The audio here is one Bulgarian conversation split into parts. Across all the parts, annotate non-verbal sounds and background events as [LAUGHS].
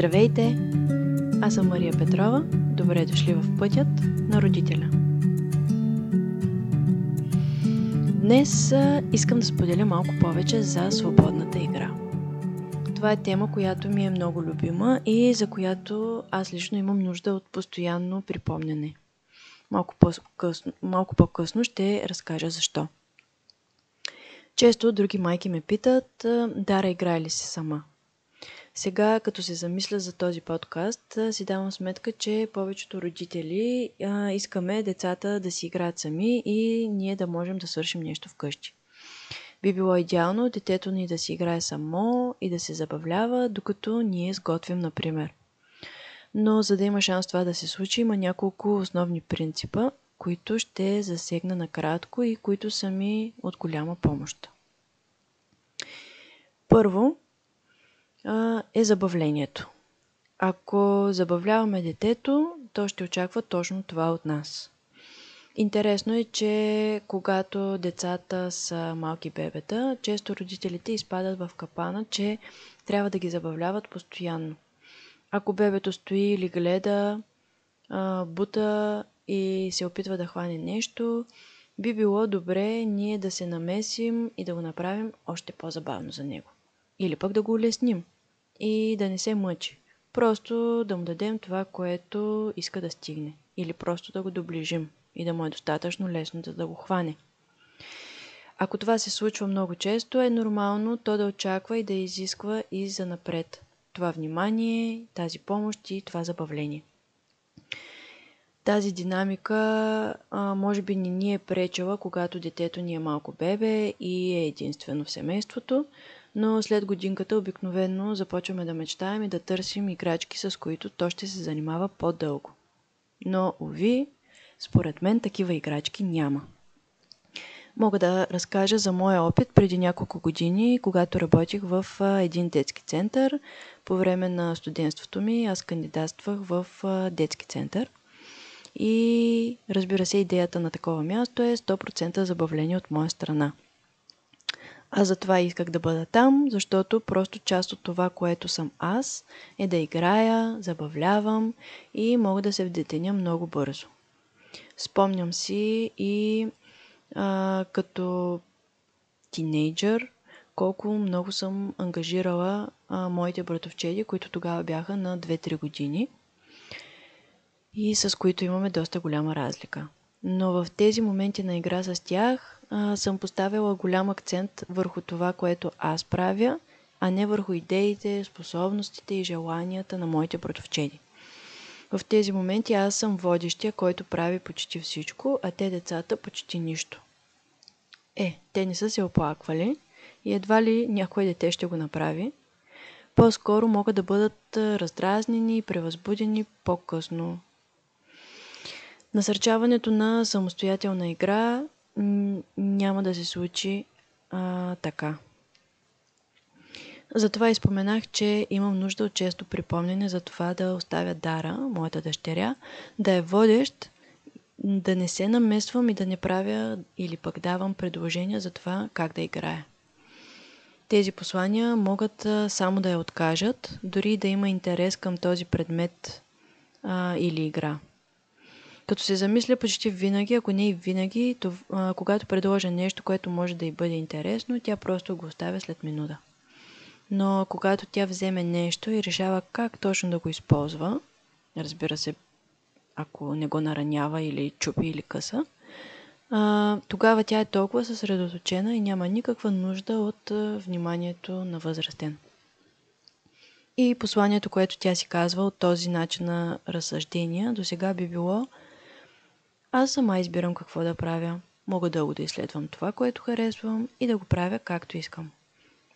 Здравейте! Аз съм Мария Петрова. Добре дошли в пътят на родителя. Днес искам да споделя малко повече за свободната игра. Това е тема, която ми е много любима и за която аз лично имам нужда от постоянно припомняне. Малко по-късно, малко по-късно ще разкажа защо. Често други майки ме питат, Дара, играе ли си сама? Сега, като се замисля за този подкаст, си давам сметка, че повечето родители а, искаме децата да си играят сами и ние да можем да свършим нещо вкъщи. Би било идеално детето ни да си играе само и да се забавлява, докато ние сготвим, например. Но за да има шанс това да се случи, има няколко основни принципа, които ще засегна накратко и които са ми от голяма помощ. Първо е забавлението. Ако забавляваме детето, то ще очаква точно това от нас. Интересно е, че когато децата са малки бебета, често родителите изпадат в капана, че трябва да ги забавляват постоянно. Ако бебето стои или гледа, бута и се опитва да хване нещо, би било добре ние да се намесим и да го направим още по-забавно за него. Или пък да го улесним и да не се мъчи. Просто да му дадем това, което иска да стигне. Или просто да го доближим и да му е достатъчно лесно да, да го хване. Ако това се случва много често, е нормално то да очаква и да изисква и за напред това внимание, тази помощ и това забавление. Тази динамика а, може би не ни е пречела, когато детето ни е малко бебе и е единствено в семейството, но след годинката обикновено започваме да мечтаем и да търсим играчки, с които то ще се занимава по-дълго. Но, уви, според мен такива играчки няма. Мога да разкажа за моя опит преди няколко години, когато работих в един детски център. По време на студентството ми аз кандидатствах в детски център. И разбира се, идеята на такова място е 100% забавление от моя страна. Аз затова исках да бъда там, защото просто част от това, което съм аз, е да играя, забавлявам и мога да се вдетеня много бързо. Спомням си и а, като тинейджър, колко много съм ангажирала а, моите братовчеди, които тогава бяха на 2-3 години и с които имаме доста голяма разлика. Но в тези моменти на игра с тях а, съм поставила голям акцент върху това, което аз правя, а не върху идеите, способностите и желанията на моите братовчеди. В тези моменти аз съм водещия, който прави почти всичко, а те децата почти нищо. Е, те не са се оплаквали и едва ли някой дете ще го направи. По-скоро могат да бъдат раздразнени и превъзбудени по-късно. Насърчаването на самостоятелна игра няма да се случи а, така. Затова изпоменах, че имам нужда от често припомняне за това да оставя Дара, моята дъщеря, да е водещ, да не се намесвам и да не правя или пък давам предложения за това как да играя. Тези послания могат само да я откажат, дори да има интерес към този предмет а, или игра. Като се замисля почти винаги, ако не и винаги, то, а, когато предложа нещо, което може да й бъде интересно, тя просто го оставя след минута. Но когато тя вземе нещо и решава как точно да го използва, разбира се, ако не го наранява или чупи или къса, а, тогава тя е толкова съсредоточена и няма никаква нужда от а, вниманието на възрастен. И посланието, което тя си казва от този начин на разсъждения, до сега би било – аз сама избирам какво да правя. Мога дълго да изследвам това, което харесвам и да го правя както искам.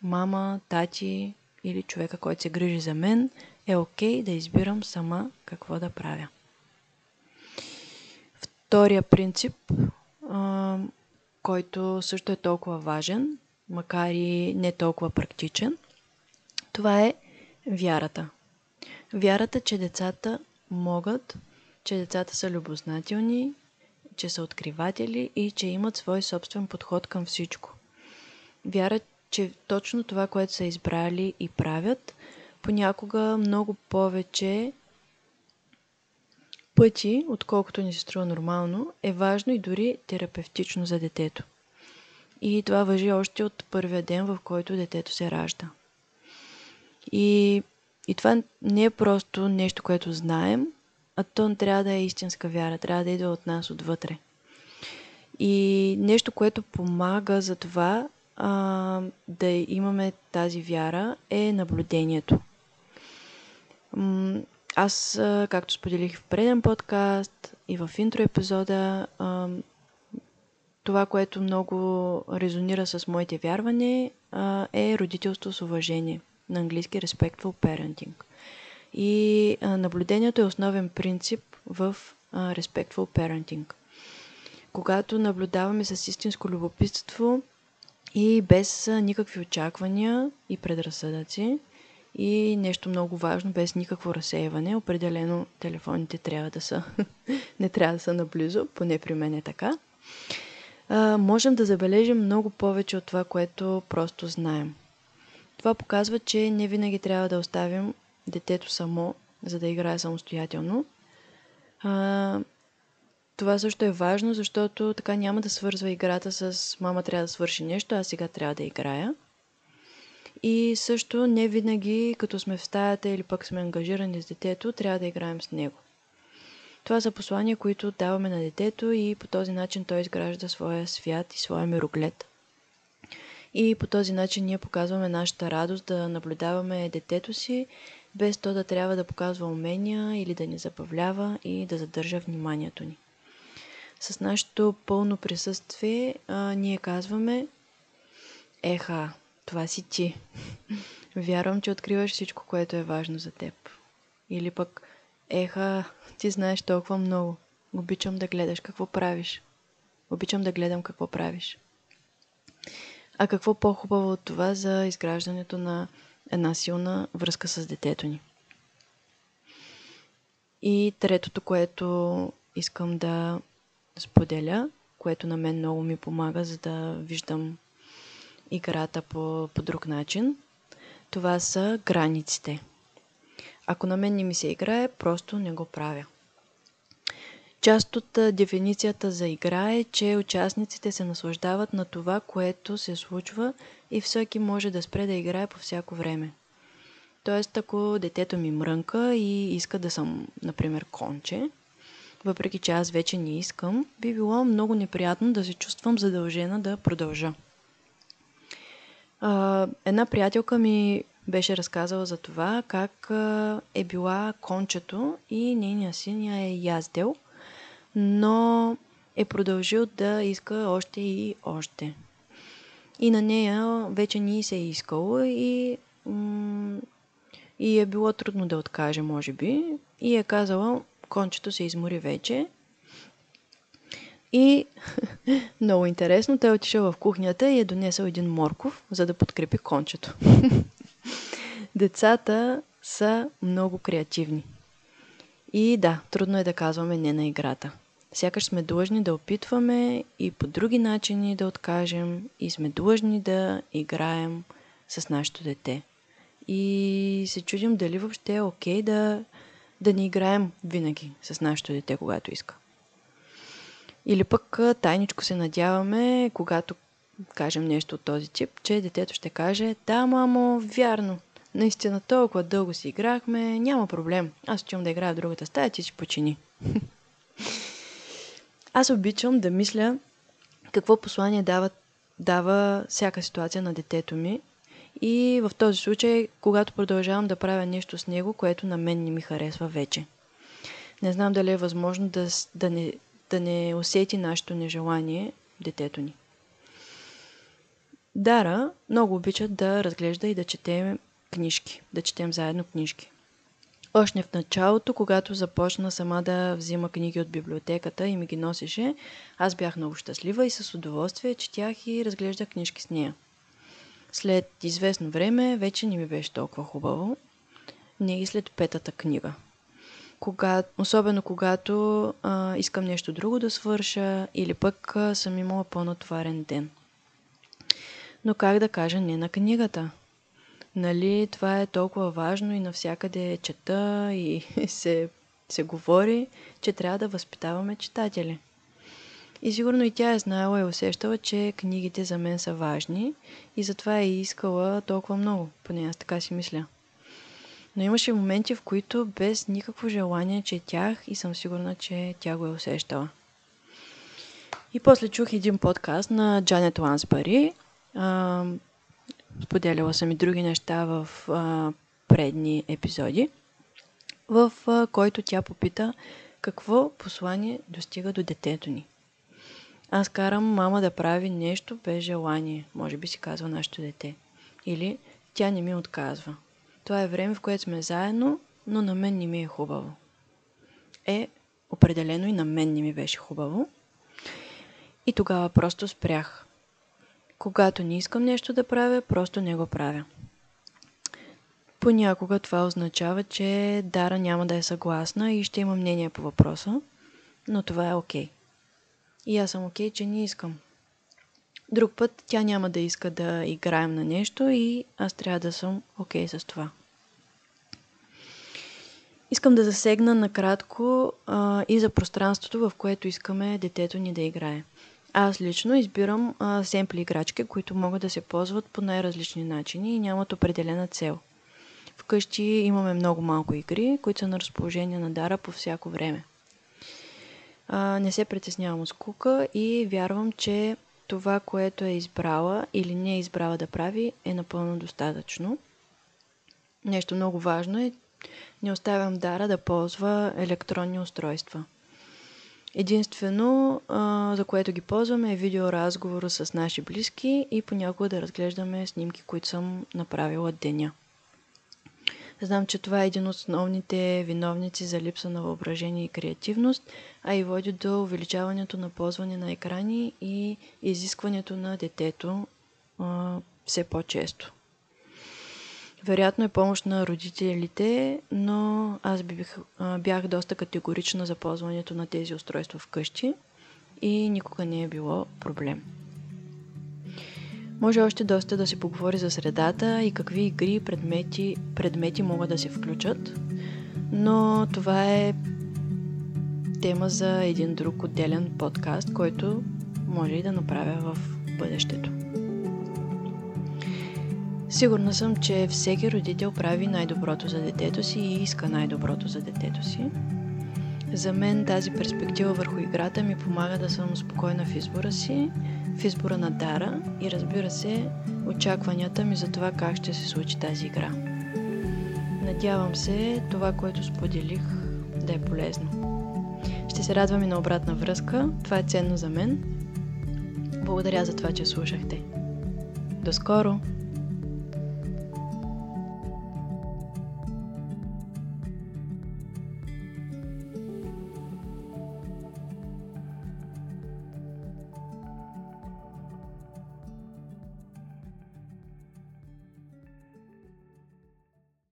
Мама, тати или човека, който се грижи за мен, е окей okay да избирам сама какво да правя. Втория принцип, а, който също е толкова важен, макар и не толкова практичен, това е вярата. Вярата, че децата могат, че децата са любознателни, че са откриватели и че имат свой собствен подход към всичко. Вярат, че точно това, което са избрали и правят, понякога много повече пъти, отколкото ни се струва нормално, е важно и дори терапевтично за детето. И това въжи още от първия ден, в който детето се ражда. И, и това не е просто нещо, което знаем, а то трябва да е истинска вяра, трябва да иде от нас отвътре. И нещо, което помага за това а, да имаме тази вяра е наблюдението. Аз, както споделих в преден подкаст и в интро епизода, това, което много резонира с моите вярвания, е родителство с уважение. На английски respectful parenting. И наблюдението е основен принцип в respectful parenting. Когато наблюдаваме с истинско любопитство и без никакви очаквания и предразсъдъци, и нещо много важно, без никакво разсеиване, определено телефоните трябва да са, [LAUGHS] не трябва да са наблизо, поне при мен е така. Можем да забележим много повече от това, което просто знаем. Това показва, че не винаги трябва да оставим детето само, за да играе самостоятелно. А, това също е важно, защото така няма да свързва играта с мама трябва да свърши нещо, а сега трябва да играя. И също не винаги, като сме в стаята или пък сме ангажирани с детето, трябва да играем с него. Това са послания, които даваме на детето и по този начин той изгражда своя свят и своя мироглед. И по този начин ние показваме нашата радост да наблюдаваме детето си, без то да трябва да показва умения или да ни забавлява и да задържа вниманието ни. С нашето пълно присъствие а, ние казваме Еха, това си ти. [LAUGHS] Вярвам, че откриваш всичко, което е важно за теб. Или пък, еха, ти знаеш толкова много. Обичам да гледаш какво правиш. Обичам да гледам какво правиш. А какво по-хубаво от това за изграждането на една силна връзка с детето ни? И третото, което искам да споделя, което на мен много ми помага, за да виждам играта по, по друг начин. Това са границите. Ако на мен не ми се играе, просто не го правя. Част от дефиницията за игра е, че участниците се наслаждават на това, което се случва и всеки може да спре да играе по всяко време. Тоест, ако детето ми мрънка и иска да съм, например, конче, въпреки че аз вече не искам, би било много неприятно да се чувствам задължена да продължа. Една приятелка ми беше разказала за това как е била кончето и нейния син е яздел, но е продължил да иска още и още. И на нея вече ни се е искало и, и е било трудно да откаже, може би. И е казала, кончето се измори вече и [LAUGHS] много интересно, той е отишъл в кухнята и е донесъл един морков, за да подкрепи кончето. [LAUGHS] Децата са много креативни. И да, трудно е да казваме не на играта. Сякаш сме длъжни да опитваме и по други начини да откажем и сме длъжни да играем с нашето дете. И се чудим дали въобще е окей да, да не играем винаги с нашето дете, когато иска. Или пък тайничко се надяваме, когато кажем нещо от този тип, че детето ще каже, да, мамо, вярно, наистина толкова дълго си играхме, няма проблем. Аз отивам да играя в другата стая, ти си почини. [LAUGHS] Аз обичам да мисля какво послание дава, дава всяка ситуация на детето ми. И в този случай, когато продължавам да правя нещо с него, което на мен не ми харесва вече. Не знам дали е възможно да, да не да не усети нашето нежелание детето ни. Дара много обича да разглежда и да четем книжки, да четем заедно книжки. Още в началото, когато започна сама да взима книги от библиотеката и ми ги носеше, аз бях много щастлива и с удоволствие четях и разглеждах книжки с нея. След известно време вече не ми беше толкова хубаво. Не и след петата книга – кога, особено когато а, искам нещо друго да свърша или пък а, съм имала по-натоварен ден. Но как да кажа не на книгата? Нали, това е толкова важно и навсякъде чета и [LAUGHS] се, се говори, че трябва да възпитаваме читатели. И сигурно и тя е знаела и усещала, че книгите за мен са важни и затова е искала толкова много, поне аз така си мисля. Но имаше моменти, в които без никакво желание четях и съм сигурна, че тя го е усещала. И после чух един подкаст на Джанет Лансбари. Споделяла съм и други неща в а, предни епизоди, в а, който тя попита какво послание достига до детето ни. Аз карам мама да прави нещо без желание, може би си казва нашето дете. Или тя не ми отказва. Това е време, в което сме заедно, но на мен не ми е хубаво. Е, определено и на мен не ми беше хубаво. И тогава просто спрях. Когато не искам нещо да правя, просто не го правя. Понякога това означава, че Дара няма да е съгласна и ще има мнение по въпроса, но това е окей. Okay. И аз съм окей, okay, че не искам. Друг път тя няма да иска да играем на нещо и аз трябва да съм окей okay с това. Искам да засегна накратко а, и за пространството, в което искаме детето ни да играе. Аз лично избирам а, семпли играчки, които могат да се ползват по най-различни начини и нямат определена цел. Вкъщи имаме много малко игри, които са на разположение на Дара по всяко време. А, не се притеснявам от скука и вярвам, че това, което е избрала или не е избрала да прави, е напълно достатъчно. Нещо много важно е, не оставям Дара да ползва електронни устройства. Единствено, а, за което ги ползваме е видеоразговор с наши близки и понякога да разглеждаме снимки, които съм направила деня. Знам, че това е един от основните виновници за липса на въображение и креативност, а и води до увеличаването на ползване на екрани и изискването на детето а, все по-често. Вероятно е помощ на родителите, но аз бих, бях доста категорична за ползването на тези устройства вкъщи и никога не е било проблем. Може още доста да се поговори за средата и какви игри и предмети, предмети могат да се включат, но това е тема за един друг отделен подкаст, който може и да направя в бъдещето. Сигурна съм, че всеки родител прави най-доброто за детето си и иска най-доброто за детето си. За мен тази перспектива върху играта ми помага да съм спокойна в избора си, в избора на Дара и разбира се, очакванията ми за това как ще се случи тази игра. Надявам се това, което споделих, да е полезно. Ще се радвам и на обратна връзка. Това е ценно за мен. Благодаря за това, че слушахте. До скоро!